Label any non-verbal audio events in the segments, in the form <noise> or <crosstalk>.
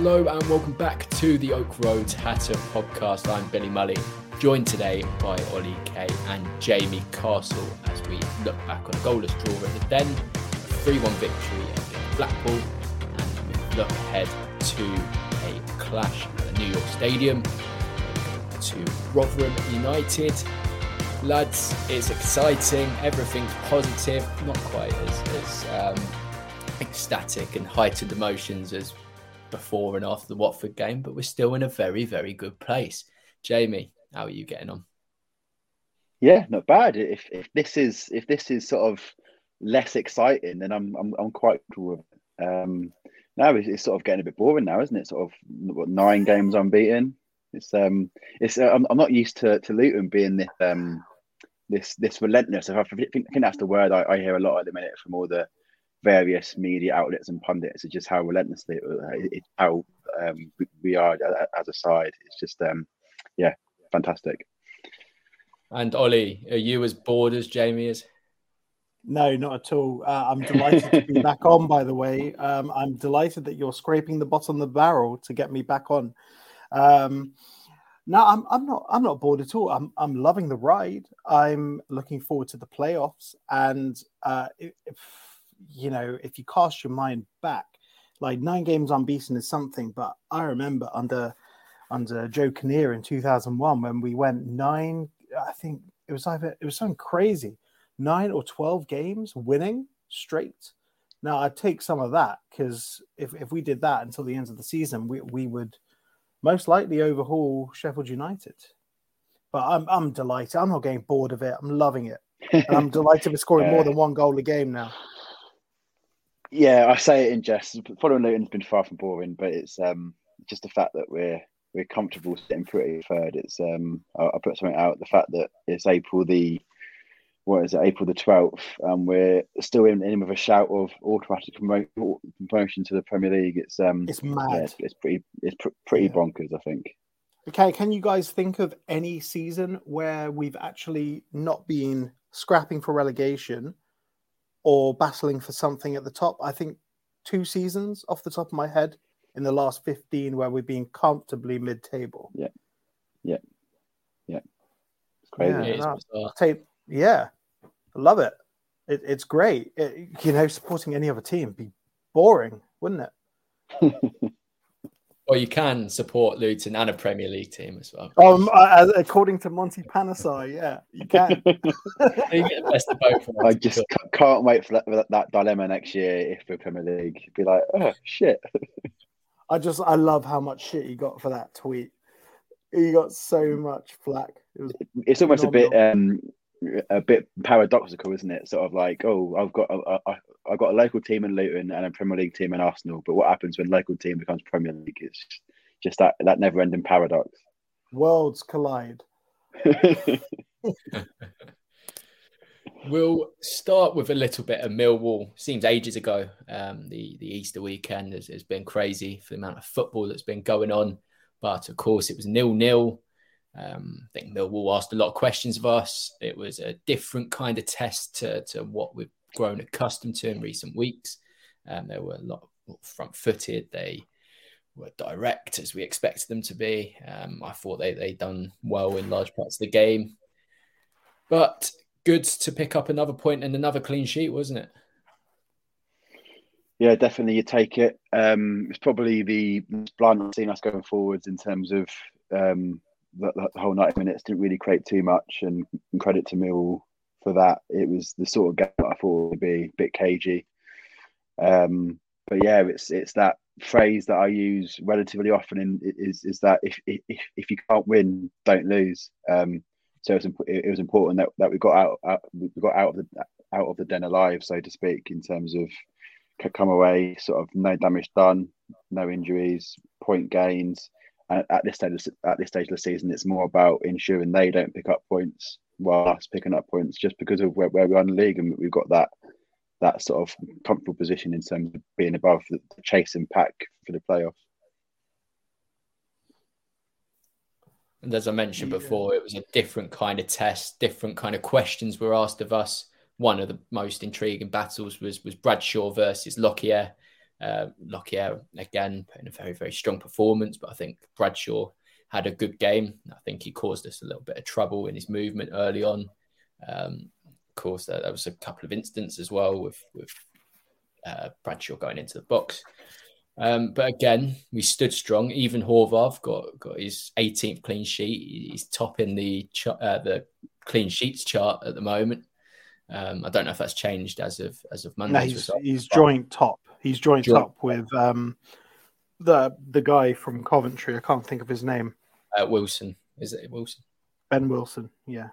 Hello and welcome back to the Oak Road Hatter podcast. I'm Billy Mully, joined today by Ollie Kay and Jamie Castle as we look back on a goalless draw at the Den, a 3 1 victory against Blackpool, and we look ahead to a clash at the New York Stadium to Rotherham United. Lads, it's exciting, everything's positive, not quite as, as um, ecstatic and heightened emotions as before and after the Watford game, but we're still in a very, very good place. Jamie, how are you getting on? Yeah, not bad. If if this is if this is sort of less exciting, then I'm I'm I'm quite cool with it. Um, now it's, it's, sort of getting a bit boring now, isn't it? Sort of what, nine games unbeaten. It's um it's uh, I'm, I'm not used to to Luton being this um this this relentless. I think, I think that's the word I, I hear a lot at the minute from all the various media outlets and pundits are just how relentlessly it, how um, we are as a side. It's just um, yeah, fantastic. And Ollie, are you as bored as Jamie is? No, not at all. Uh, I'm delighted to be <laughs> back on. By the way, um, I'm delighted that you're scraping the bottom of the barrel to get me back on. Um, no, I'm, I'm not. I'm not bored at all. I'm I'm loving the ride. I'm looking forward to the playoffs, and uh, if, you know, if you cast your mind back, like nine games unbeaten is something, but I remember under under Joe Kinnear in 2001 when we went nine, I think it was either it was something crazy, nine or 12 games winning straight. Now I'd take some of that because if, if we did that until the end of the season, we, we would most likely overhaul Sheffield United. But I'm I'm delighted. I'm not getting bored of it. I'm loving it. And I'm <laughs> delighted we're scoring more than one goal a game now. Yeah, I say it in jest. Following Luton's been far from boring, but it's um, just the fact that we're we're comfortable sitting pretty third. It's um, I, I put something out. The fact that it's April the what is it, April the twelfth, and we're still in, in with a shout of automatic promotion to the Premier League. It's um, it's mad. Yeah, it's, it's, pretty, it's pr- pretty yeah. bonkers. I think. Okay, can you guys think of any season where we've actually not been scrapping for relegation? Or battling for something at the top. I think two seasons off the top of my head in the last 15 where we've been comfortably mid table. Yeah. Yeah. Yeah. It's crazy. Yeah, no, take, yeah. I love it. it it's great. It, you know, supporting any other team be boring, wouldn't it? <laughs> Well, you can support Luton and a Premier League team as well. Um, uh, according to Monty Panesar, yeah, you can. <laughs> <laughs> you get the best of both. I just can't wait for that, that, that, dilemma next year if we're Premier League. Be like, oh shit. I just I love how much shit he got for that tweet. He got so much flack. It was It's almost a bit um, a bit paradoxical, isn't it? Sort of like, oh, I've got a, a, I've got a local team in Luton and a Premier League team in Arsenal, but what happens when local team becomes Premier League? It's just that that never ending paradox. worlds collide. <laughs> We'll start with a little bit of Millwall. Seems ages ago. Um, the the Easter weekend has, has been crazy for the amount of football that's been going on. But of course, it was nil nil. Um, I think Millwall asked a lot of questions of us. It was a different kind of test to, to what we've grown accustomed to in recent weeks. Um, they were a lot front footed. They were direct as we expected them to be. Um, I thought they they done well in large parts of the game, but good to pick up another point and another clean sheet, wasn't it? Yeah, definitely. You take it. Um, it's probably the blind I've seen us going forwards in terms of um, the, the whole ninety minutes didn't really create too much, and, credit to Mill for that. It was the sort of game that I thought would be a bit cagey. Um, but yeah, it's it's that phrase that I use relatively often. In is is that if if if you can't win, don't lose. Um, so it was, it was important that, that we got out, out we got out of the out of the den alive, so to speak, in terms of come away sort of no damage done, no injuries, point gains. And at this stage, at this stage of the season, it's more about ensuring they don't pick up points while us picking up points, just because of where, where we are in the league, and we've got that that sort of comfortable position in terms of being above the, the chasing pack for the playoffs. And as I mentioned before, it was a different kind of test, different kind of questions were asked of us. One of the most intriguing battles was was Bradshaw versus Lockyer. Uh, Lockyer again putting a very very strong performance, but I think Bradshaw had a good game. I think he caused us a little bit of trouble in his movement early on. Um, of course, there, there was a couple of incidents as well with with uh, Bradshaw going into the box. Um, but again, we stood strong. Ethan Horvath got got his 18th clean sheet. He's topping the ch- uh, the clean sheets chart at the moment. Um, I don't know if that's changed as of as of No, he's, result. he's joint top. He's joined top with um, the the guy from Coventry. I can't think of his name. Uh, Wilson is it Wilson? Ben Wilson. Yeah.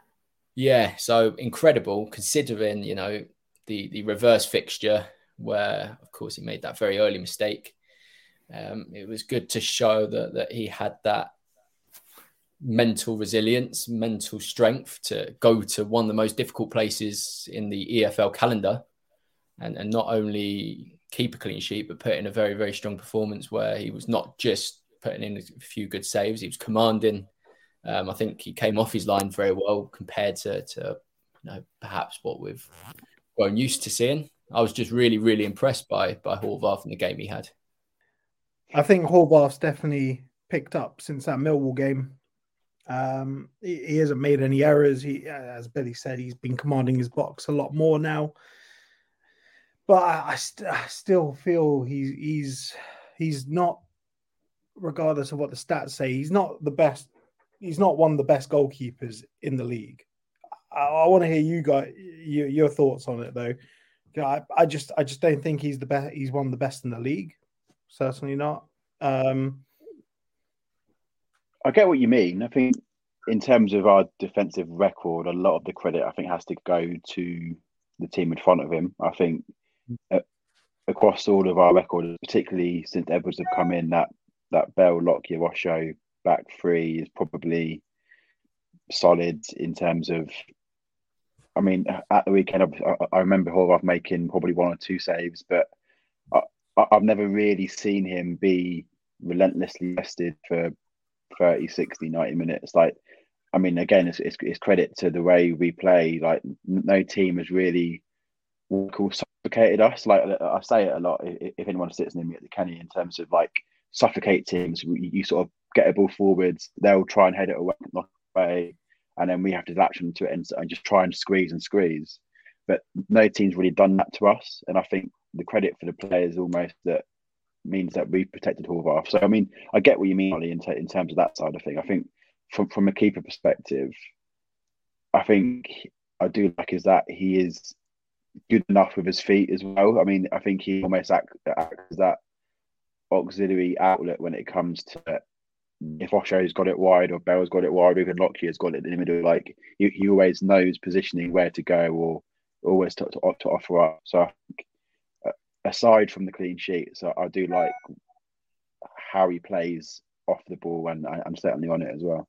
Yeah, so incredible considering you know the the reverse fixture where of course he made that very early mistake. Um, it was good to show that that he had that mental resilience, mental strength to go to one of the most difficult places in the EFL calendar, and and not only keep a clean sheet but put in a very very strong performance where he was not just putting in a few good saves, he was commanding. Um, I think he came off his line very well compared to, to you know, perhaps what we've grown used to seeing. I was just really, really impressed by by Horvath and the game he had. I think Horvath's definitely picked up since that Millwall game. Um, he, he hasn't made any errors. He, as Billy said, he's been commanding his box a lot more now. But I, I, st- I still feel he's he's he's not, regardless of what the stats say, he's not the best. He's not one of the best goalkeepers in the league. I, I want to hear you guys your, your thoughts on it though. I, I just I just don't think he's the best. He's one of the best in the league. Certainly not. Um, I get what you mean. I think in terms of our defensive record, a lot of the credit I think has to go to the team in front of him. I think uh, across all of our records, particularly since Edwards have come in, that that Bell, Lockyer, Osho back three is probably solid in terms of. I mean, at the weekend, I, I remember Horvath making probably one or two saves, but I, I've never really seen him be relentlessly tested for 30, 60, 90 minutes. Like, I mean, again, it's, it's, it's credit to the way we play. Like, no team has really called suffocated us. Like, I say it a lot if, anyone sits near me at the Kenny in terms of like suffocate teams. You, you sort of get a ball forwards, they'll try and head it away, knock away, and then we have to latch onto it and, and just try and squeeze and squeeze. But no team's really done that to us. And I think the credit for the players almost that means that we've protected Horvath. So I mean, I get what you mean, Ollie, in, t- in terms of that side of thing. I think from from a keeper perspective, I think I do like is that he is good enough with his feet as well. I mean, I think he almost acts, acts as that auxiliary outlet when it comes to if Osho's got it wide or Bell's got it wide, even Lockyer's got it in the middle. Like he, he always knows positioning where to go or always to, to, to offer up. So I think, uh, aside from the clean sheet, so I do like how he plays off the ball, and I, am certainly on it as well.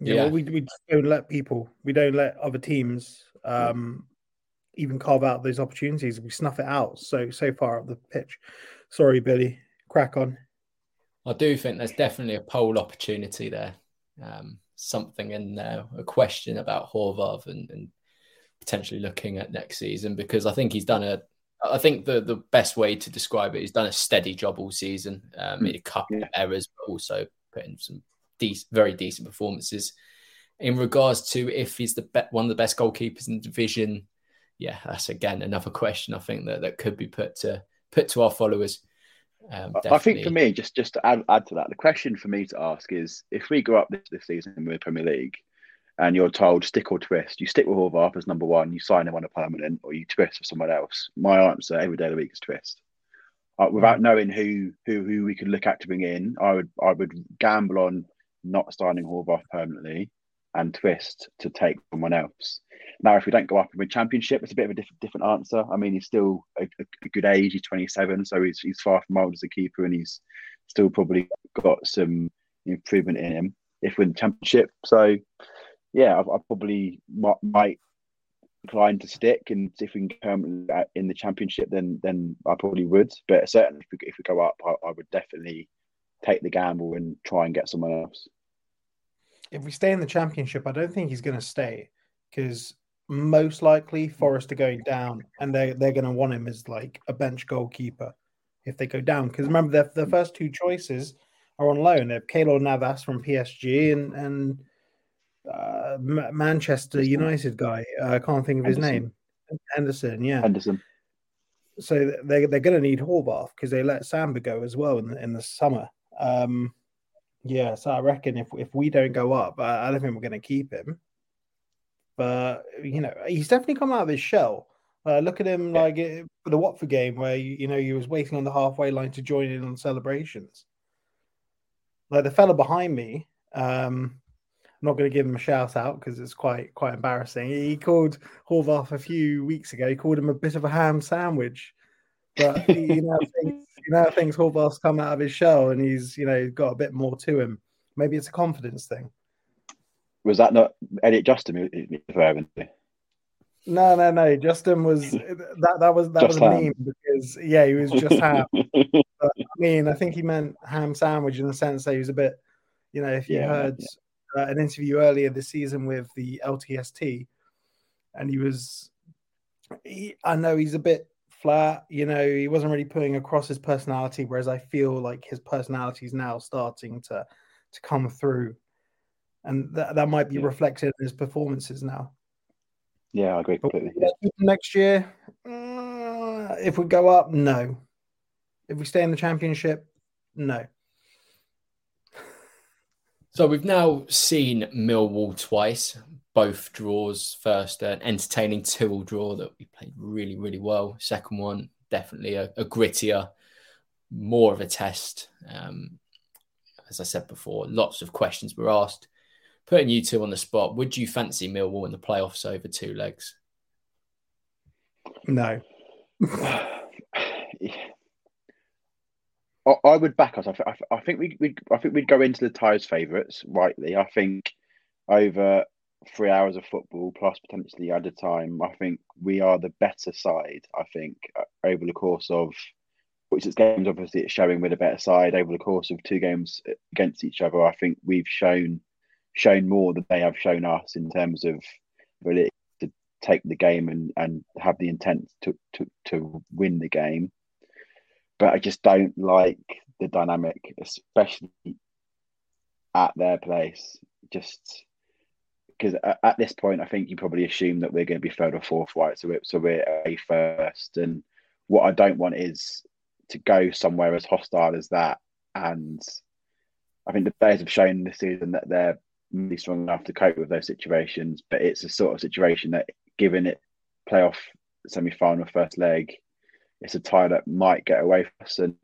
Yeah, yeah. Well, we we don't let people, we don't let other teams um, even carve out those opportunities. We snuff it out so so far up the pitch. Sorry, Billy. Crack on. I do think there's definitely a poll opportunity there. Um, something in there, a question about Horvath and, and, potentially looking at next season because I think he's done a. I think the the best way to describe it, he's done a steady job all season. Um, hmm. made a couple yeah. of errors, but also put in some de- very decent performances. In regards to if he's the be- one of the best goalkeepers in the division, yeah, that's again another <laughs> question I think that, that could be put to put to our followers. Um, I think for me, just just to add, add to that, the question for me to ask is if we go up this, this season with the Premier League and you're told stick or twist, you stick with Horvath as number one, you sign him on a permanent, or you twist for someone else. My answer every day of the week is twist. Uh, without mm. knowing who who who we could look at to bring in, I would I would gamble on not signing Horvath permanently and twist to take someone else. Now, if we don't go up in the championship, it's a bit of a different different answer. I mean, he's still a, a good age. He's 27, so he's he's far from old as a keeper, and he's still probably got some improvement in him if we're in the championship. So, yeah, I, I probably might, might to stick, and if we can come in the championship, then then I probably would. But certainly, if we, if we go up, I, I would definitely take the gamble and try and get someone else. If we stay in the championship, I don't think he's going to stay because most likely Forest are going down, and they they're going to want him as like a bench goalkeeper if they go down. Because remember, their the first two choices are on loan. They're Keylor Navas from PSG and and uh, Manchester United guy. Uh, I can't think of his name. Anderson, yeah, Anderson. So they they're going to need Horvath because they let Samba go as well in the, in the summer. Um, yeah, so I reckon if if we don't go up, I, don't think we're going to keep him. But you know, he's definitely come out of his shell. Uh, look at him like eh, for the Watford game where you know he was waiting on the halfway line to join in on celebrations. Like the fella behind me, um, I'm not going to give him a shout out because it's quite quite embarrassing. He called Horvath a few weeks ago. He called him a bit of a ham sandwich, but you know, you know, things Horvath's come out of his shell and he's you know got a bit more to him. Maybe it's a confidence thing was that not Elliot Justin No, no, no. Justin was that. That was that just was a meme because yeah, he was just ham. <laughs> but, I mean, I think he meant ham sandwich in the sense that he was a bit. You know, if you yeah, heard yeah. Uh, an interview earlier this season with the LTST, and he was, he, I know he's a bit flat. You know, he wasn't really putting across his personality. Whereas I feel like his personality is now starting to to come through and that, that might be yeah. reflected in his performances now. Yeah, I agree completely. Next year, uh, if we go up, no. If we stay in the championship, no. So we've now seen Millwall twice, both draws. First, an entertaining two-all draw that we played really, really well. Second one, definitely a, a grittier, more of a test. Um, as I said before, lots of questions were asked putting you two on the spot, would you fancy Millwall in the playoffs over two legs? No. <sighs> I would back us. I, I think we we I think we'd go into the ties favourites rightly. I think over three hours of football plus potentially added time, I think we are the better side. I think uh, over the course of which is games, obviously it's showing we're the better side over the course of two games against each other. I think we've shown shown more than they have shown us in terms of really to take the game and, and have the intent to, to, to win the game. But I just don't like the dynamic, especially at their place. Just because at this point, I think you probably assume that we're going to be third or fourth, right? So we're, so we're a first. And what I don't want is to go somewhere as hostile as that. And I think the players have shown this season that they're really strong enough to cope with those situations. But it's a sort of situation that, given it playoff semi final first leg, it's a tie that might get away from us. And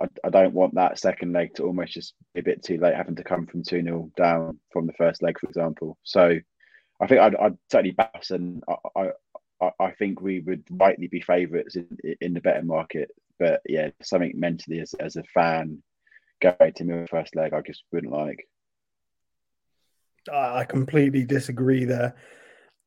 I, I don't want that second leg to almost just be a bit too late, having to come from 2 0 down from the first leg, for example. So I think I'd, I'd certainly back and I, I, I think we would rightly be favourites in, in the betting market. But yeah, something mentally as, as a fan going to the first leg, I just wouldn't like. I completely disagree there.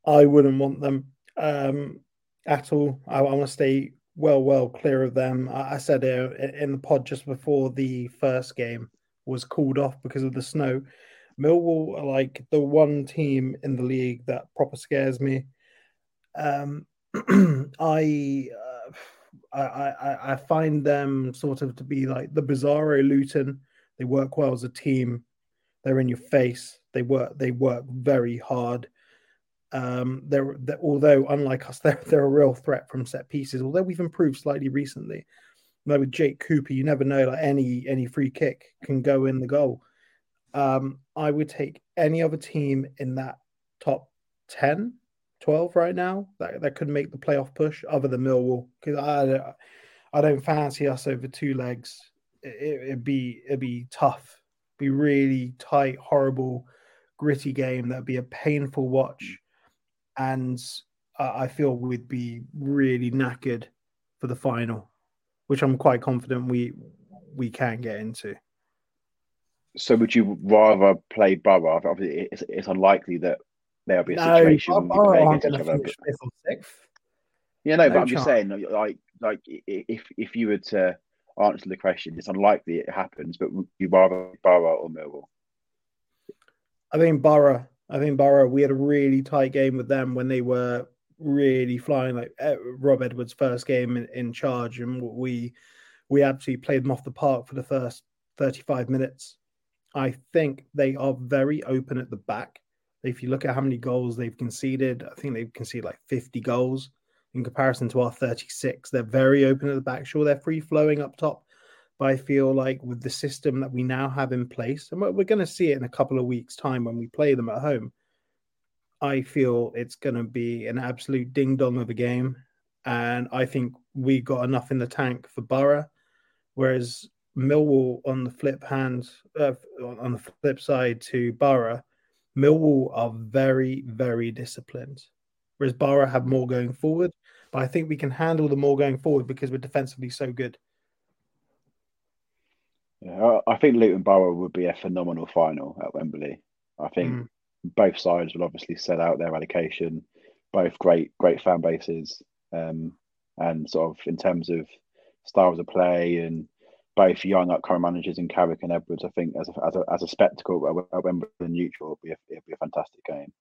I wouldn't want them um, at all. I, I want to stay well, well clear of them. I, said in the pod just before the first game was called off because of the snow. Millwall are like the one team in the league that proper scares me. Um, <clears throat> I, uh, I, I I find them sort of to be like the Bizarro Luton. They work well as a team. They're in your face. They work. They work very hard. Um, they're, they're, although unlike us, <laughs> they're they're a real threat from set pieces. Although we've improved slightly recently. With Jake Cooper, you never know. Like any any free kick can go in the goal. Um, I would take any other team in that top 10, 12 right now that, that could make the playoff push other than Millwall because I, I don't fancy us over two legs. It, would be it'd be tough, be really tight, horrible, gritty game. That'd be a painful watch and I feel we'd be really knackered for the final, which I'm quite confident we we can get into. So, would you rather play Boro? Obviously, it's, it's unlikely that there'll be a no, situation going to finish fifth or sixth. Yeah, no, no but I'm just saying, like, like if if you were to answer the question, it's unlikely it happens. But would you rather Boro or Millwall? I think Boro I think Boro, we had a really tight game with them when they were really flying. Like eh, Rob Edwards' first game in, in charge, and we we absolutely played them off the park for the first 35 minutes. I think they are very open at the back. If you look at how many goals they've conceded, I think they've conceded like 50 goals in comparison to our 36. They're very open at the back. Sure, they're free flowing up top, but I feel like with the system that we now have in place, and we're, going to see it in a couple of weeks' time when we play them at home, I feel it's going to be an absolute ding dong of a game. And I think we got enough in the tank for Boro. Whereas Millwall, on the flip hand, uh, on the flip side to Boro, Millwall are very, very disciplined. Whereas Boro have more going forward. But I think we can handle the more going forward because we're defensively so good. Yeah, I think Luton Boro would be a phenomenal final at Wembley. I think mm. both sides will obviously set out their allocation, both great great fan bases, um, and sort of in terms of styles of play and both young upcoming managers in Carrick and Edwards. I think as a, as a, as a spectacle at Wembley neutral, it'd be, a, it'd be a fantastic game.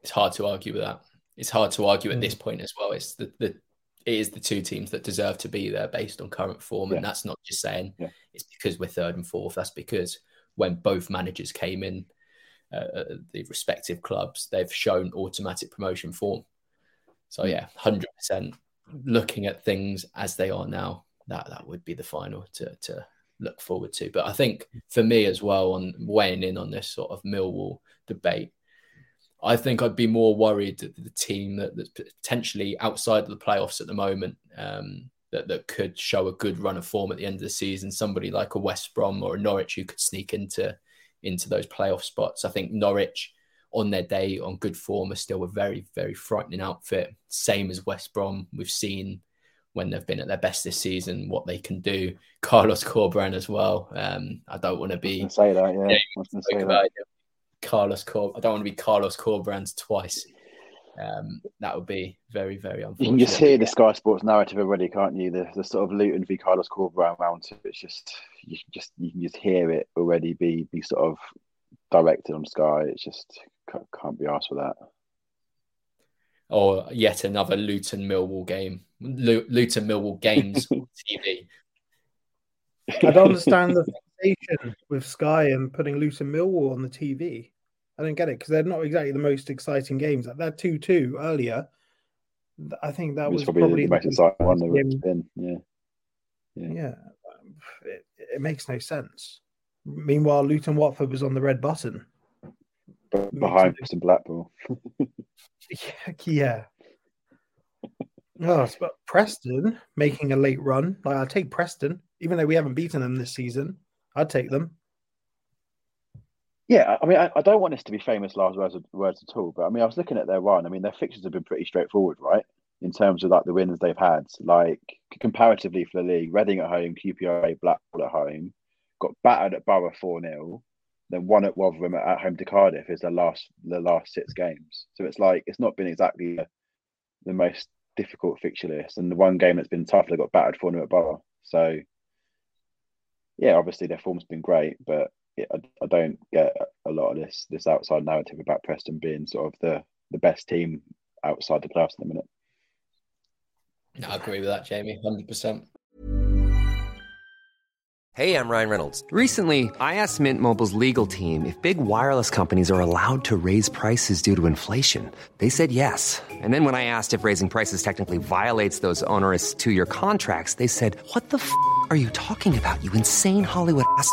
It's hard to argue with that. It's hard to argue at this mm. point as well. It's the, the it is the two teams that deserve to be there based on current form. Yeah. And that's not just saying yeah. it's because we're third and fourth. That's because when both managers came in, uh, the respective clubs, they've shown automatic promotion form. So, mm. yeah, 100% looking at things as they are now, that, that would be the final to, to look forward to. But I think for me as well, on weighing in on this sort of Millwall debate, I think I'd be more worried that the team that, that's potentially outside of the playoffs at the moment um, that, that could show a good run of form at the end of the season. Somebody like a West Brom or a Norwich who could sneak into into those playoff spots. I think Norwich on their day on good form are still a very very frightening outfit. Same as West Brom. We've seen when they've been at their best this season what they can do. <laughs> Carlos Corberán as well. Um, I don't want to be say that. Yeah, yeah say that. Carlos Cor. I don't want to be Carlos Corberán's twice. Um, that would be very, very unfortunate. You can just hear the Sky Sports narrative already, can't you? The, the sort of Luton v Carlos Corberán round. It's just you just you can just hear it already be be sort of directed on Sky. It's just can't be asked for that. Or yet another Luton Millwall game. Luton Millwall games <laughs> TV. I don't understand the fixation with Sky and putting Luton Millwall on the TV. I don't get it because they're not exactly the most exciting games. Like that two two earlier, I think that was, was, probably, probably the most exciting one they've been. Yeah, yeah, yeah. It, it, makes no sense. Meanwhile, Luton Watford was on the red button behind Preston Blackpool. yeah, <laughs> <laughs> yeah. Oh, but Preston making a late run. Like I'd take Preston, even though we haven't beaten them this season. I'd take them. Yeah, I mean, I, I don't want this to be famous last words, words at all, but I mean, I was looking at their run. I mean, their fixtures have been pretty straightforward, right? In terms of like the wins they've had, like comparatively for the league, Reading at home, QPR, Blackpool at home, got battered at Boro four 0 then one at Rotherham at home to Cardiff is the last the last six games. So it's like it's not been exactly the, the most difficult fixture list, and the one game that's been tough, they got battered four 0 at Boro. So yeah, obviously their form's been great, but I, I don't get a lot of this this outside narrative about Preston being sort of the the best team outside the playoffs at the minute. No, I agree with that, Jamie, hundred percent. Hey, I'm Ryan Reynolds. Recently, I asked Mint Mobile's legal team if big wireless companies are allowed to raise prices due to inflation. They said yes. And then when I asked if raising prices technically violates those onerous two-year contracts, they said, "What the f*** are you talking about? You insane Hollywood ass."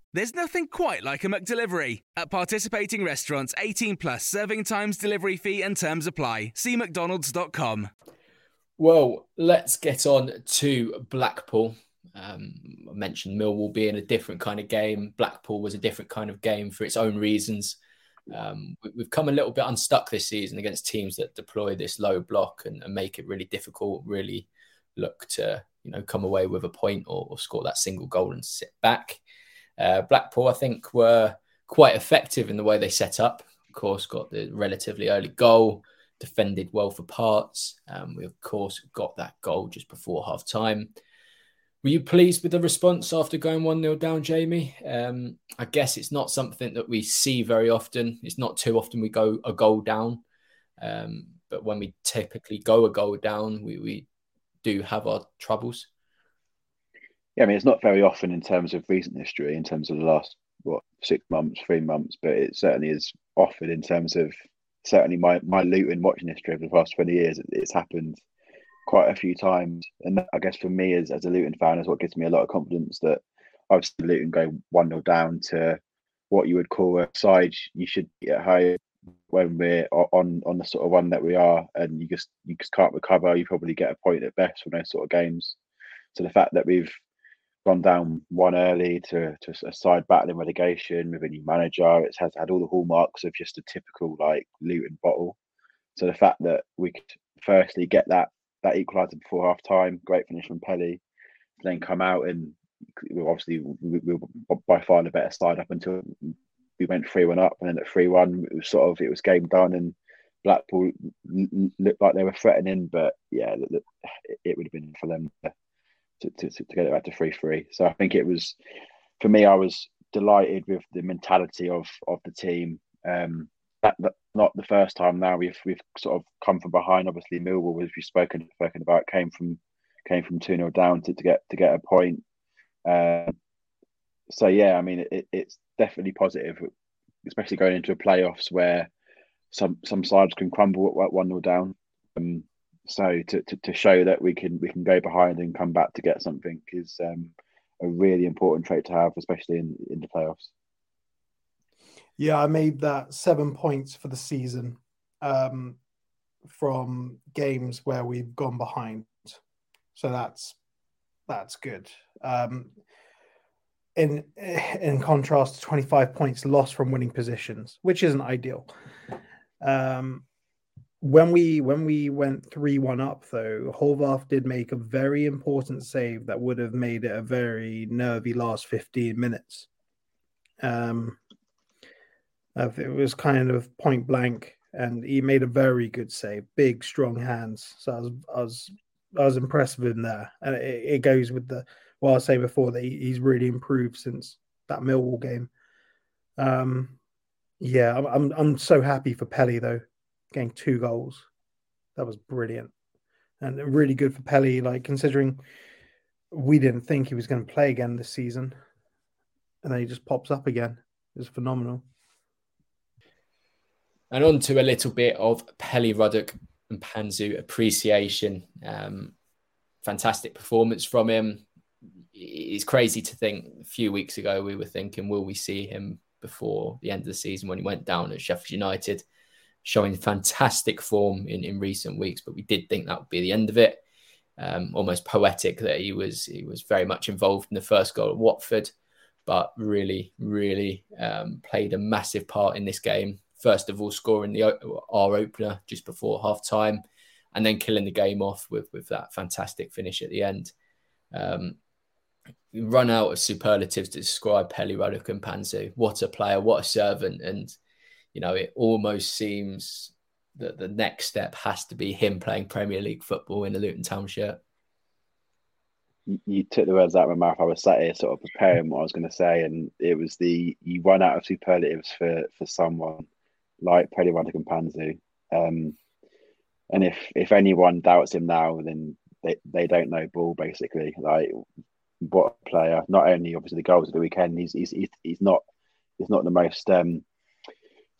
There's nothing quite like a McDelivery. At participating restaurants, 18 plus serving times, delivery fee, and terms apply. See McDonald's.com. Well, let's get on to Blackpool. Um, I mentioned Millwall being a different kind of game. Blackpool was a different kind of game for its own reasons. Um, we've come a little bit unstuck this season against teams that deploy this low block and, and make it really difficult, really look to you know come away with a point or, or score that single goal and sit back. Uh, Blackpool, I think, were quite effective in the way they set up. Of course, got the relatively early goal, defended well for parts. Um, we, of course, got that goal just before half time. Were you pleased with the response after going 1 0 down, Jamie? Um, I guess it's not something that we see very often. It's not too often we go a goal down. Um, but when we typically go a goal down, we, we do have our troubles yeah, I mean, it's not very often in terms of recent history, in terms of the last what six months, three months, but it certainly is often in terms of certainly my my Luton watching history over the past twenty years. It's happened quite a few times, and I guess for me as as a Luton fan is what gives me a lot of confidence that I've seen Luton go one 0 down to what you would call a side you should get high when we're on on the sort of one that we are, and you just you just can't recover. You probably get a point at best from those sort of games. So the fact that we've gone down one early to, to a side battling relegation with a new manager. It has had all the hallmarks of just a typical like Luton bottle. So the fact that we could firstly get that that equaliser before half time, great finish from Pelly, then come out and obviously we, we were by far the better side up until we went three one up, and then at three one it was sort of it was game done and. Blackpool looked like they were threatening, but yeah, it would have been for them to to, to, to get it back to three three. So I think it was for me. I was delighted with the mentality of of the team. Um, that, that not the first time now we've we've sort of come from behind. Obviously, Millwall, as we've spoken spoken about, came from came from two 0 down to, to get to get a point. Um, so yeah, I mean, it, it's definitely positive, especially going into a playoffs where some some sides can crumble at one 0 down. Um, so to, to, to, show that we can we can go behind and come back to get something is um, a really important trait to have, especially in, in the playoffs. Yeah, I made that seven points for the season um, from games where we've gone behind. So that's that's good. Um, in in contrast to 25 points lost from winning positions, which isn't ideal. Um, when we when we went three one up though, Horvath did make a very important save that would have made it a very nervy last fifteen minutes. Um, it was kind of point blank, and he made a very good save, big strong hands. So I was I was I was impressed with him there, and it, it goes with the what I saying before that he, he's really improved since that Millwall game. Um, yeah, I'm I'm, I'm so happy for Pelly though getting two goals. That was brilliant and really good for Pelly. Like considering we didn't think he was going to play again this season, and then he just pops up again. It's phenomenal. And on to a little bit of Pelly Ruddock Mpanzu appreciation. Um, fantastic performance from him. It's crazy to think a few weeks ago we were thinking, will we see him before the end of the season when he went down at Sheffield United, showing fantastic form in, in recent weeks, but we did think that would be the end of it. Um, almost poetic that he was he was very much involved in the first goal at Watford, but really, really um, played a massive part in this game. First of all, scoring the our opener just before half time, and then killing the game off with with that fantastic finish at the end. Um, run out of superlatives to describe Pelly Ruddock Mpanzu. What a player, what a servant. And, you know, it almost seems that the next step has to be him playing Premier League football in a Luton Town shirt. You took the words out of my mouth. I was sat here sort of preparing what I was going to say, and it was the you run out of superlatives for for someone like Ruddock Mpanzu. Um, and if if anyone doubts him now, then they, they don't know ball basically. Like what a player! Not only obviously the goals of the weekend, he's he's, he's not he's not the most um,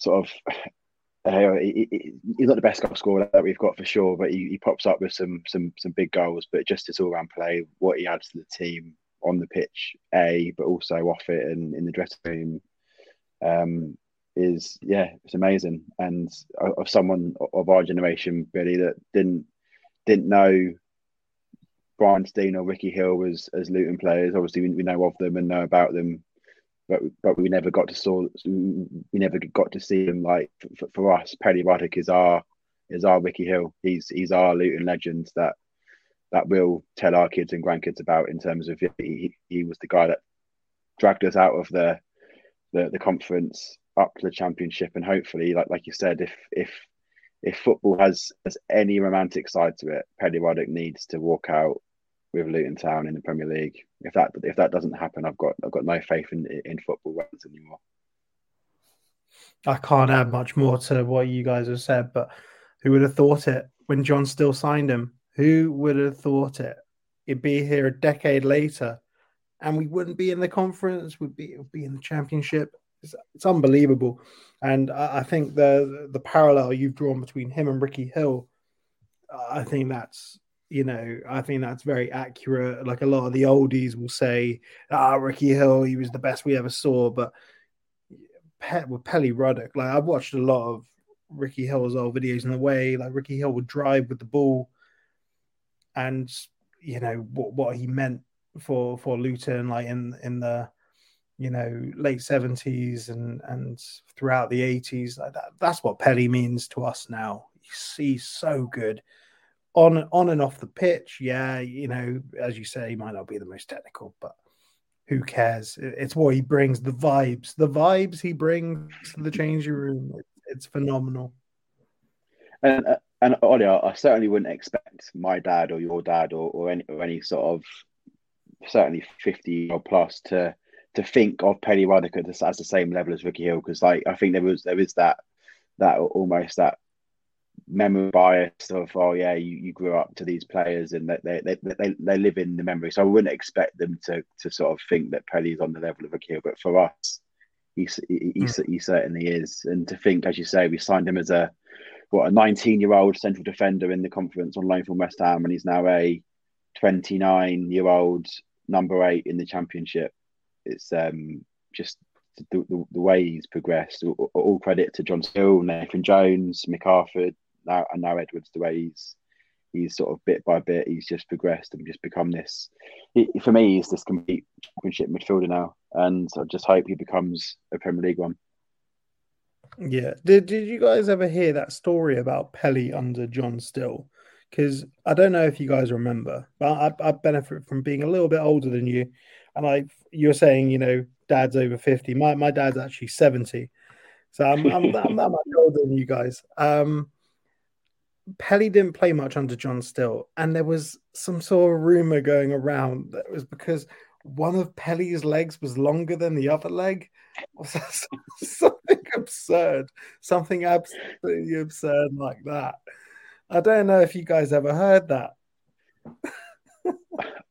sort of uh, he, he's not the best goal scorer that we've got for sure, but he, he pops up with some some some big goals. But just his all round play, what he adds to the team on the pitch, a but also off it and in the dressing room, um, is yeah, it's amazing. And of someone of our generation, really, that didn't didn't know Brian Stein or Ricky Hill as as Luton players. Obviously, we, we know of them and know about them, but but we never got to saw we never got to see him. Like for, for us, Pelly Ruddock is our is our Ricky Hill. He's he's our Luton legend that that we'll tell our kids and grandkids about in terms of he, he was the guy that dragged us out of the, the the conference up to the championship and hopefully like like you said if if if football has has any romantic side to it Pelly Ruddock needs to walk out with Luton Town in the Premier League. If that if that doesn't happen, I've got I've got no faith in in football runs anymore. I can't add much more to what you guys have said, but who would have thought it when John Still signed him? Who would have thought it? It'd be here a decade later, and we wouldn't be in the conference. We'd be would be in the championship. It's, it's unbelievable, and I, I think the the parallel you've drawn between him and Ricky Hill, I think that's you know, I think that's very accurate. Like a lot of the oldies will say, "Ah, Ricky Hill, he was the best we ever saw." But Pe- with Pelly Ruddock, like I've watched a lot of Ricky Hill's old videos in the way like Ricky Hill would drive with the ball, and you know what what he meant for for Luton, like in in the you know late seventies and and throughout the eighties. Like that, that's what Pelly means to us now. He's, he's so good on on and off the pitch, yeah, you know, as you say, he might not be the most technical, but who cares? It's what he brings, the vibes, the vibes he brings to the changing room. It's phenomenal. And uh, and Ollie, I certainly wouldn't expect my dad or your dad or, or any or any sort of certainly fifty or plus to to think of Pelly Ruddock as, as the same level as Ricky Hill because like I think there was there is that that almost that memory bias of oh yeah you, you grew up to these players and that they, they, they they live in the memory. So I wouldn't expect them to to sort of think that Pelly's on the level of Akil but for us he, he, mm. he, certainly is. And to think as you say we signed him as a what a 19 year old central defender in the conference on loan from West Ham and he's now a 29 year old number eight in the championship. It's um just the, the, the way he's progressed all, all credit to John Still Nathan Jones Mick Harford now and now Edwards, the way he's he's sort of bit by bit, he's just progressed and just become this. He, for me, he's this complete championship midfielder now, and I just hope he becomes a Premier League one. Yeah, did did you guys ever hear that story about Pelly under John Still? Because I don't know if you guys remember, but I, I benefit from being a little bit older than you, and I you're saying you know dad's over fifty. My my dad's actually seventy, so I'm I'm, I'm that much older than you guys. Um, Pelly didn't play much under John Still, and there was some sort of rumor going around that it was because one of Pelly's legs was longer than the other leg. <laughs> something absurd, something absolutely absurd like that. I don't know if you guys ever heard that. <laughs>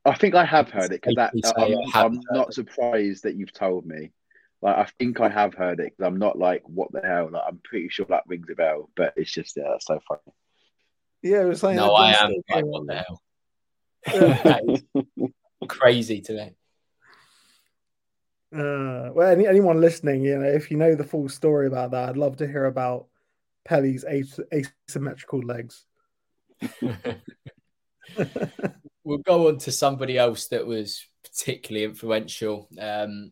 I think I have heard it because I'm, I'm not surprised that you've told me. Like I think I have heard it because I'm not like what the hell. Like I'm pretty sure that rings a bell, but it's just yeah, that's so funny. Yeah, it was like no, I am like what the hell. <laughs> crazy today. Uh, well, any, anyone listening, you know, if you know the full story about that, I'd love to hear about Pelly's as- asymmetrical legs. <laughs> we'll go on to somebody else that was particularly influential. Um,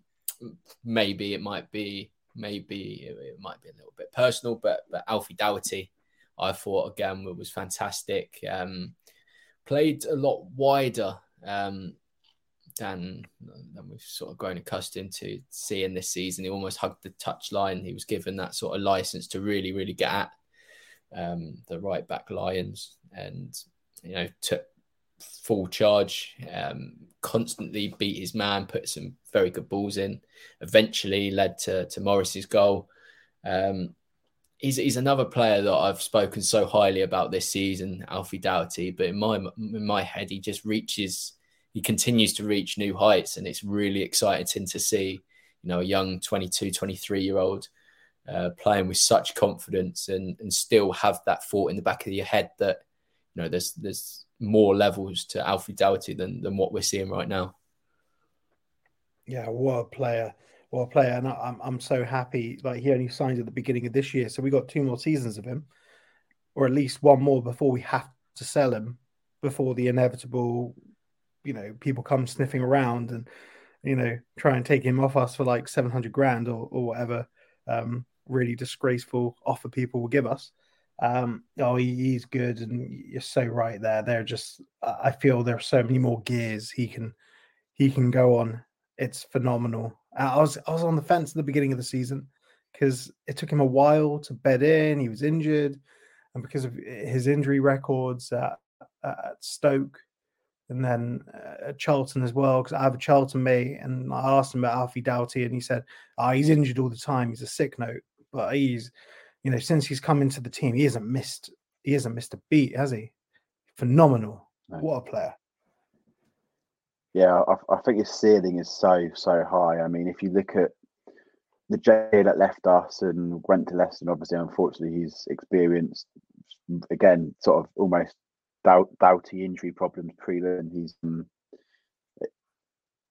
maybe it might be, maybe it might be a little bit personal, but, but Alfie Doughty, I thought again was fantastic. Um, played a lot wider um, than than we've sort of grown accustomed to seeing this season. He almost hugged the touchline. He was given that sort of license to really, really get at um, the right back Lions, and you know took full charge. Um, constantly beat his man, put some very good balls in. Eventually led to to Morris's goal. Um, he's he's another player that I've spoken so highly about this season, Alfie Doughty. But in my in my head, he just reaches he continues to reach new heights and it's really exciting to see you know a young 22 23 year old uh, playing with such confidence and and still have that thought in the back of your head that you know there's there's more levels to Alfie Doughty than than what we're seeing right now. Yeah, what a player! What a player! And I'm I'm so happy. Like he only signed at the beginning of this year, so we got two more seasons of him, or at least one more before we have to sell him before the inevitable you know people come sniffing around and you know try and take him off us for like 700 grand or, or whatever um, really disgraceful offer people will give us um, oh he, he's good and you're so right there they're just i feel there are so many more gears he can he can go on it's phenomenal Uh, i was i was on the fence at the beginning of the season because it took him a while to bed in he was injured and because of eh, his injury records at, at stoke and then uh, Charlton as well because I have a Charlton mate, and I asked him about Alfie Doughty, and he said, "Oh, he's injured all the time. He's a sick note, but he's, you know, since he's come into the team, he hasn't missed. He hasn't missed a beat, has he? Phenomenal. No. What a player." Yeah, I, I, think his ceiling is so so high. I mean, if you look at the J that left us and went to Leicester, obviously, unfortunately, he's experienced again sort of almost doubt, doughty injury problems pre and he's um,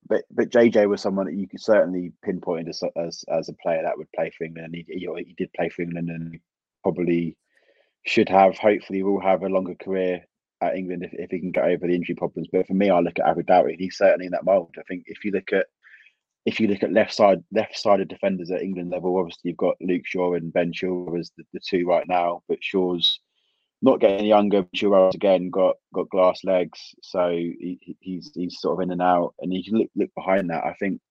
but but JJ was someone that you could certainly pinpoint as as, as a player that would play for England. He, he did play for England and probably should have. Hopefully, will have a longer career at England if, if he can get over the injury problems. But for me, I look at Alfie Doughty. He's certainly in that mould. I think if you look at if you look at left side left sided defenders at England level, obviously you've got Luke Shaw and Ben Chilwell as the, the two right now. But Shaw's not getting younger. Chilwell's again got got glass legs, so he, he's he's sort of in and out. And you can look look behind that. I think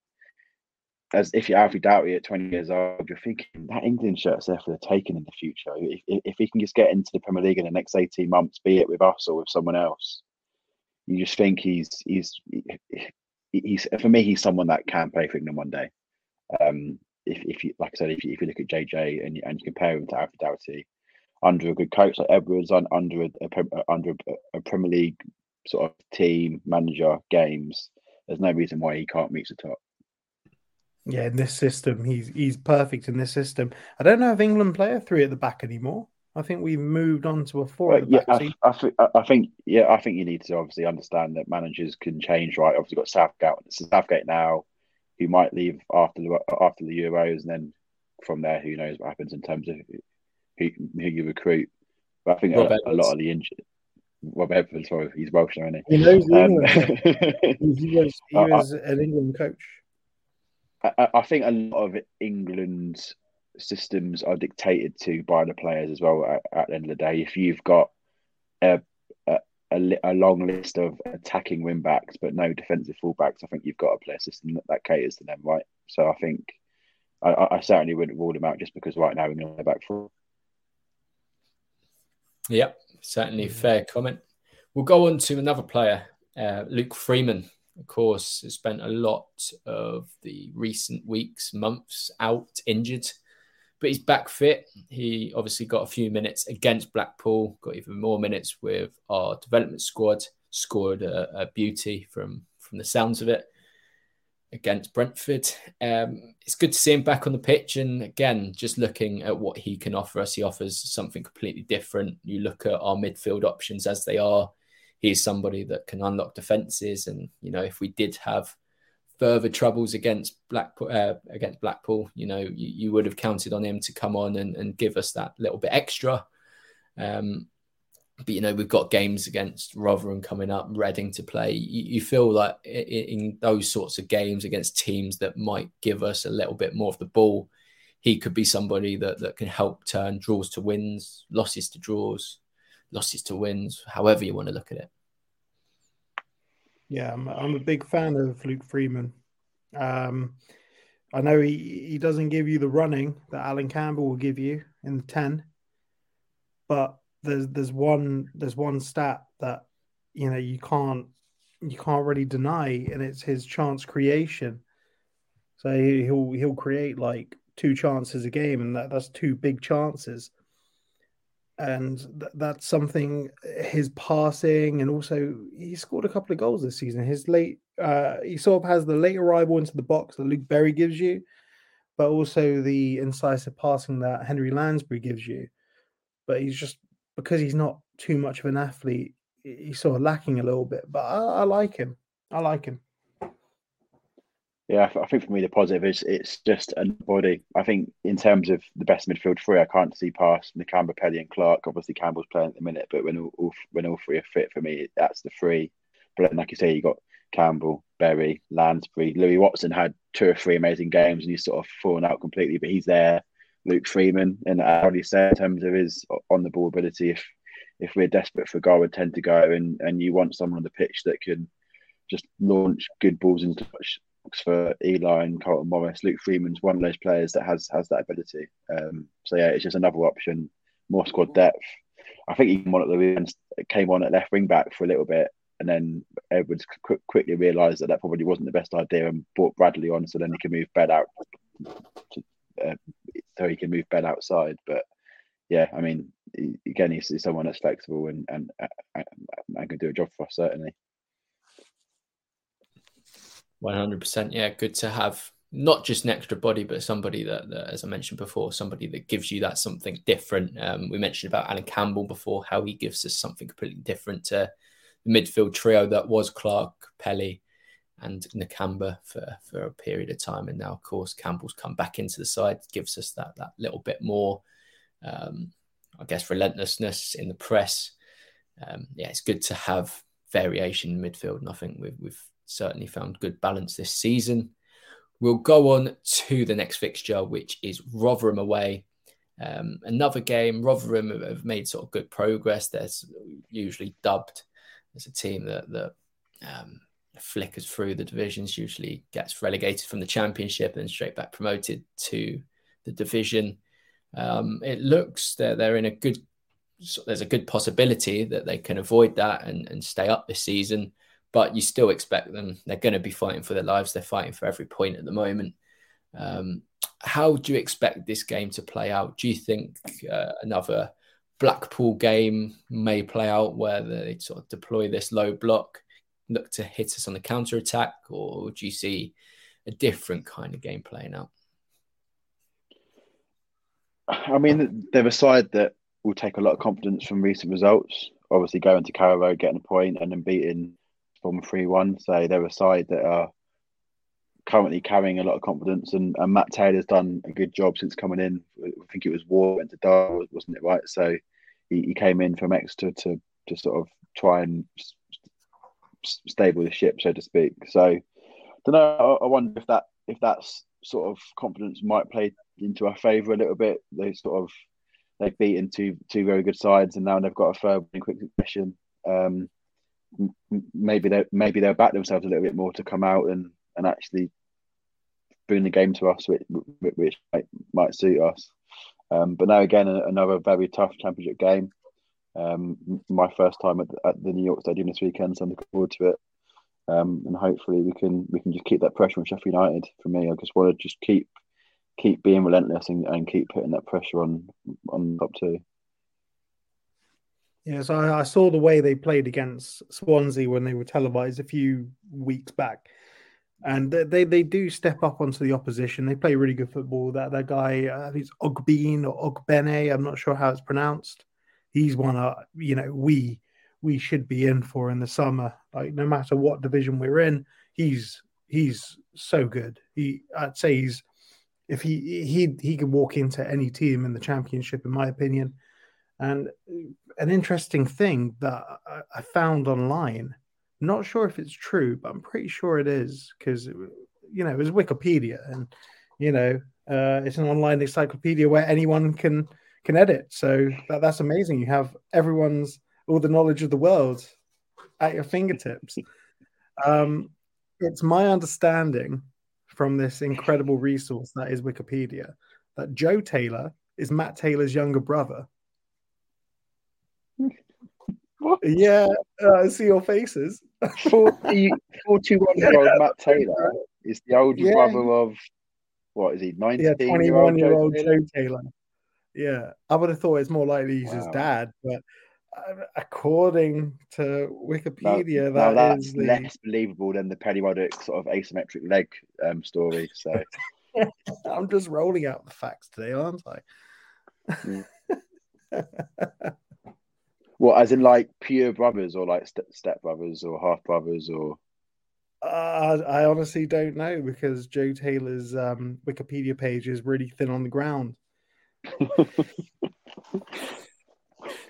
as if you're Alfie Doughty at 20 years old, you're thinking that England shirt's there for the taking in the future. If, if he can just get into the Premier League in the next 18 months, be it with us or with someone else, you just think he's he's he's for me he's someone that can play for England one day. Um, if, if you like I said, if you, if you look at JJ and and you compare him to Alfie Doughty, under a good coach like Edwards, under a, a under a, a Premier League sort of team manager games, there's no reason why he can't reach the top. Yeah, in this system, he's he's perfect in this system. I don't know if England play a three at the back anymore. I think we've moved on to a four. yeah, I, I, think, I think yeah, I think you need to obviously understand that managers can change. Right, obviously got Southgate. It's Southgate now, who might leave after the after the Euros, and then from there, who knows what happens in terms of who, who you recruit. But I think a, a, lot of the injured. Rob Edwards, sorry, he's Welsh now, isn't he? He knows um, <laughs> he was, he was I, an England coach. I, I, think a lot of England's systems are dictated to by the players as well. At, at the end of the day, if you've got a, a, a, long list of attacking wing backs but no defensive fullbacks, I think you've got a system that, that caters to them, right? So I think I, I certainly wouldn't rule them out just because right now we're going to back four. Yep, certainly fair comment. We'll go on to another player, uh, Luke Freeman. Of course, has spent a lot of the recent weeks, months out injured, but he's back fit. He obviously got a few minutes against Blackpool, got even more minutes with our development squad. scored a, a beauty from from the sounds of it against Brentford. Um, it's good to see him back on the pitch, and again, just looking at what he can offer us, he offers something completely different. You look at our midfield options as they are. He's somebody that can unlock defenses, and you know, if we did have further troubles against Blackpool, uh, against Blackpool, you know, you, you, would have counted on him to come on and, and give us that little bit extra. Um, but you know we've got games against Rotherham coming up, Reading to play. You, you feel like in, in, those sorts of games against teams that might give us a little bit more of the ball, he could be somebody that that can help turn draws to wins, losses to draws, losses to wins, however you want to look at it. Yeah, I'm, I'm a big fan of Luke Freeman. Um, I know he, he doesn't give you the running that Alan Campbell will give you in the 10, but there's there's one there's one stat that you know you can't you can't really deny, and it's his chance creation. So he'll he'll create like two chances a game, and that, that's two big chances. And th- that's something his passing, and also he scored a couple of goals this season. His late, uh, he sort of has the late arrival into the box that Luke Berry gives you, but also the incisive passing that Henry Lansbury gives you. But he's just because he's not too much of an athlete, he's sort of lacking a little bit. But I, I like him. I like him. Yeah, I think for me the positive is it's just a body. I think in terms of the best midfield three, I can't see past Nakamba, Pelly, and Clark. Obviously, Campbell's playing at the minute, but when all, when all three are fit for me, that's the three. But like you say, you got Campbell, Berry, Lansbury, Louis Watson had two or three amazing games, and he's sort of fallen out completely. But he's there. Luke Freeman, and I already said in terms of his on the ball ability, if if we're desperate for goal, we tend to go and and you want someone on the pitch that can just launch good balls into touch for Eli and Carlton Morris. Luke Freeman's one of those players that has has that ability. Um, so yeah, it's just another option, more squad depth. I think even one at the weekend came on at left wing back for a little bit, and then Edwards qu- quickly realised that that probably wasn't the best idea and brought Bradley on, so then he can move Bell out to, uh, so he can move Bell outside. But yeah, I mean, again, he's, he's someone that's flexible and and, and can do a job for us certainly. One hundred percent. Yeah, good to have not just an extra body, but somebody that, that, as I mentioned before, somebody that gives you that something different. Um, we mentioned about Alan Campbell before, how he gives us something completely different to the midfield trio that was Clark, Pelly, and Nakamba for, for a period of time. And now, of course, Campbell's come back into the side, gives us that that little bit more, um, I guess, relentlessness in the press. Um, yeah, it's good to have variation in midfield, and I think we've, we've certainly found good balance this season. We'll go on to the next fixture, which is Rotherham away. Um, another game. Rotherham have made sort of good progress. They're usually dubbed as a team that that um, flickers through the divisions, usually gets relegated from the championship and straight back promoted to the division. Um, it looks that they're in a good, there's a good possibility that they can avoid that and, and stay up this season, but you still expect them, they're going to be fighting for their lives. They're fighting for every point at the moment. Um, how do you expect this game to play out? Do you think uh, another Blackpool game may play out where they sort of deploy this low block? look to hit us on the counter attack, or do you see a different kind of game playing out? I mean, they're a side that will take a lot of confidence from recent results. Obviously, going to Road, getting a point, and then beating from 3 1. So they're a side that are currently carrying a lot of confidence. And, and Matt Taylor's done a good job since coming in. I think it was Warne went to Derby, wasn't it? Right. So he, he came in from Exeter to, to sort of try and stable the ship, so to speak. So, I don't know. I wonder if that if that's sort of confidence might play into our favour a little bit. They sort of they've beaten two two very good sides, and now they've got a third in quick succession. Um, maybe they maybe they'll back themselves a little bit more to come out and and actually bring the game to us, which, which might, might suit us. Um, but now again, another very tough championship game. Um, my first time at the, at the, New York Stadium this weekend, so I'm looking forward to it. Um, and hopefully we can we can just keep that pressure on Sheffield United. For me, I just want to just keep keep being relentless and, and keep putting that pressure on on top two. Yeah, so I, I, saw the way they played against Swansea when they were televised a few weeks back, and they they, they do step up onto the opposition. They play really good football. That that guy, uh, he's Ogbene or Ogbene, I'm not sure how it's pronounced. He's one, uh, you know, we we should be in for in the summer. Like no matter what division we're in, he's he's so good. He, I'd say he's if he he he could walk into any team in the championship, in my opinion. And an interesting thing that I found online, not sure if it's true, but I'm pretty sure it is because you know it was Wikipedia, and you know uh, it's an online encyclopedia where anyone can can edit. So that, that's amazing. You have everyone's all the knowledge of the world at your fingertips. Um, it's my understanding from this incredible resource that is Wikipedia that Joe Taylor is Matt Taylor's younger brother. What? Yeah, uh, I see your faces. 40, 41 year old Matt Taylor is the older yeah. brother of what is he? 19 yeah, 21 year old Joe, Joe Taylor. Yeah, I would have thought it's more likely he's wow. his dad, but uh, according to Wikipedia, now, now that's the... less believable than the Pelly sort of asymmetric leg um, story. So <laughs> I'm just rolling out the facts today, aren't I? Mm. <laughs> What, as in like pure brothers or like st- step brothers or half brothers or? Uh, I honestly don't know because Joe Taylor's um, Wikipedia page is really thin on the ground. <laughs>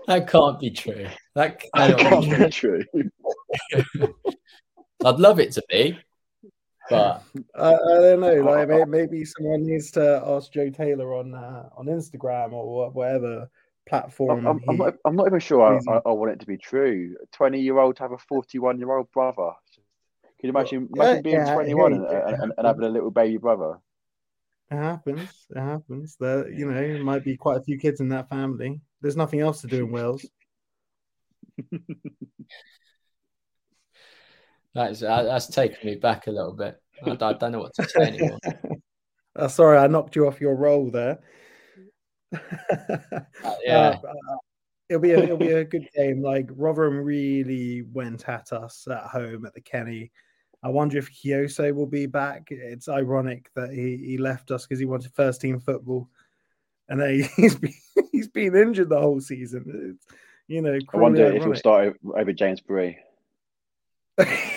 that can't be true. That, <laughs> that can't be true. <laughs> I'd love it to be, but I, I don't know. Like maybe, maybe, someone needs to ask Joe Taylor on uh, on Instagram or whatever platform. I'm, I'm, not, I'm not, even sure I, I, want it to be true. A 20 year old to have a 41 year old brother. Can you imagine, well, imagine being yeah, 21 and, and, and, having a little baby brother? It happens. It happens. There, you know, might be quite a few kids in that family. There's nothing else to do in Wales. <laughs> that's that's taken me back a little bit. I, I don't know what to say anymore. <laughs> uh, sorry, I knocked you off your roll there. <laughs> Uh, yeah. Uh, it'll be a, it'll be a good game. Like Rotherham really went at us at home at the Kenny. I wonder if Kioso will be back. It's ironic that he, he left us because he wanted first team football, and then <laughs> he's been he's been injured the whole season. It's, you know, I wonder ironic. if he'll start over James Bree. <laughs>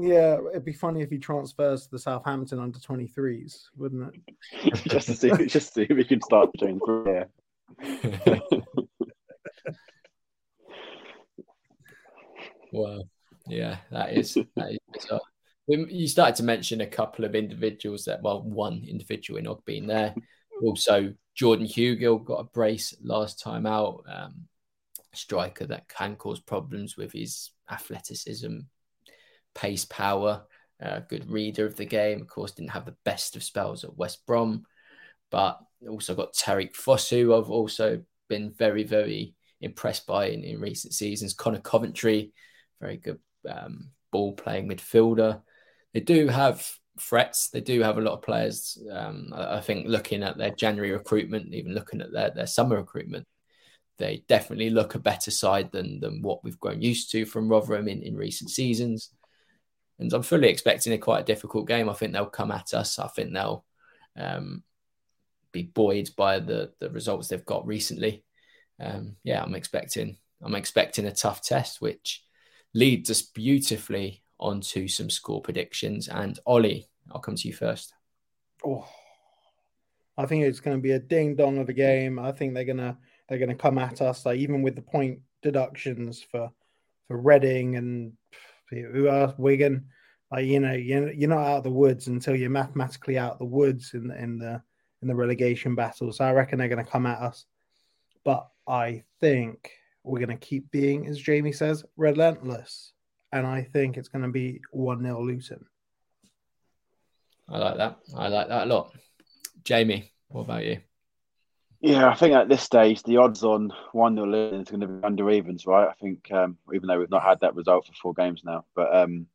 Yeah, it'd be funny if he transfers to the Southampton under 23s, wouldn't it? <laughs> just to see, just to see if he can start doing yeah. <laughs> wow. Yeah, that is that is bizarre. You started to mention a couple of individuals that, well, one individual in being there. Also, Jordan Hugill got a brace last time out. Um, striker that can cause problems with his athleticism, pace, power, uh, good reader of the game. Of course, didn't have the best of spells at West Brom, but also got Tariq Fosu. I've also been very, very impressed by in, in recent seasons. Conor Coventry, very good um, ball playing midfielder. They do have threats. They do have a lot of players. Um, I, I think looking at their January recruitment, even looking at their, their summer recruitment, they definitely look a better side than than what we've grown used to from Rotherham in, in recent seasons and I'm fully expecting a quite a difficult game. I think they'll come at us. I think they'll um, be buoyed by the the results they've got recently. Um, yeah, I'm expecting I'm expecting a tough test, which leads us beautifully onto some score predictions. And Ollie, I'll come to you first. Oh, I think it's going to be a ding dong of a game. I think they're gonna they're gonna come at us, like even with the point deductions for for Reading and who are Wigan. Like you know, you're, not out of the woods until you're mathematically out of the woods in the in the in the relegation battle. So I reckon they're going to come at us, but I think we're going to keep being, as Jamie says, relentless, and I think it's going to be one 0 Luton. I like that. I like that a lot. Jamie, what about you? Yeah, I think at this stage the odds on one 0 is going to be under evens, right? I think um, even though we've not had that result for four games now, but um,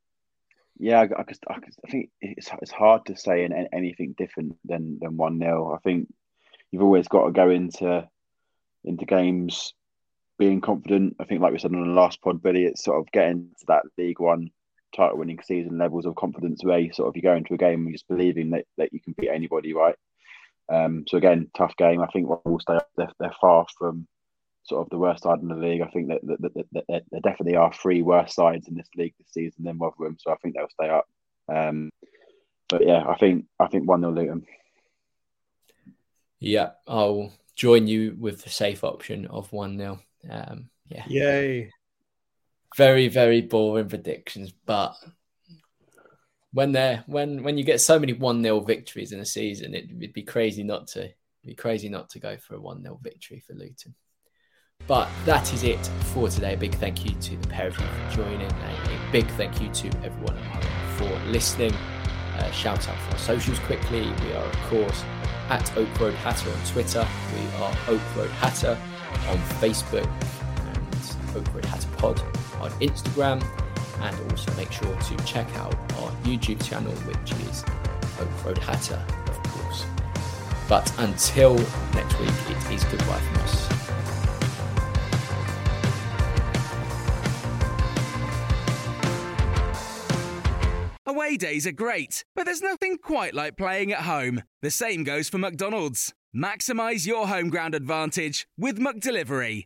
yeah, I, I, I, I, think it's it's hard to say in, in anything different than than one 0 I think you've always got to go into into games, being confident. I think, like we said on the last pod, Billy, it's sort of getting to that League One title winning season levels of confidence where you sort of you go into a game and just believing that, that you can beat anybody, right? Um, so again, tough game. I think we'll stay up. They're, they're far from sort of the worst side in the league. I think that, that, that, that there definitely are three worse sides in this league this season than Rotherham. So I think they'll stay up. Um, but yeah, I think I think one 0 Luton. Yeah, I'll join you with the safe option of one 0 um, Yeah. Yay. Very very boring predictions, but when they're when when you get so many one 0 victories in a season, it would be crazy not to be crazy not to go for a one 0 victory for Luton. But that is it for today. A big thank you to the pair of you for joining, and a big thank you to everyone for listening. Uh, shout out for our socials quickly. We are, of course, at Oak Road Hatter on Twitter. We are Oak Road Hatter on Facebook and Oak Road Hatter Pod on Instagram. And also make sure to check out our YouTube channel, which is Oak Road Hatter, of course. But until next week, it is goodbye from us. Away days are great, but there's nothing quite like playing at home. The same goes for McDonald's. Maximize your home ground advantage with McDelivery.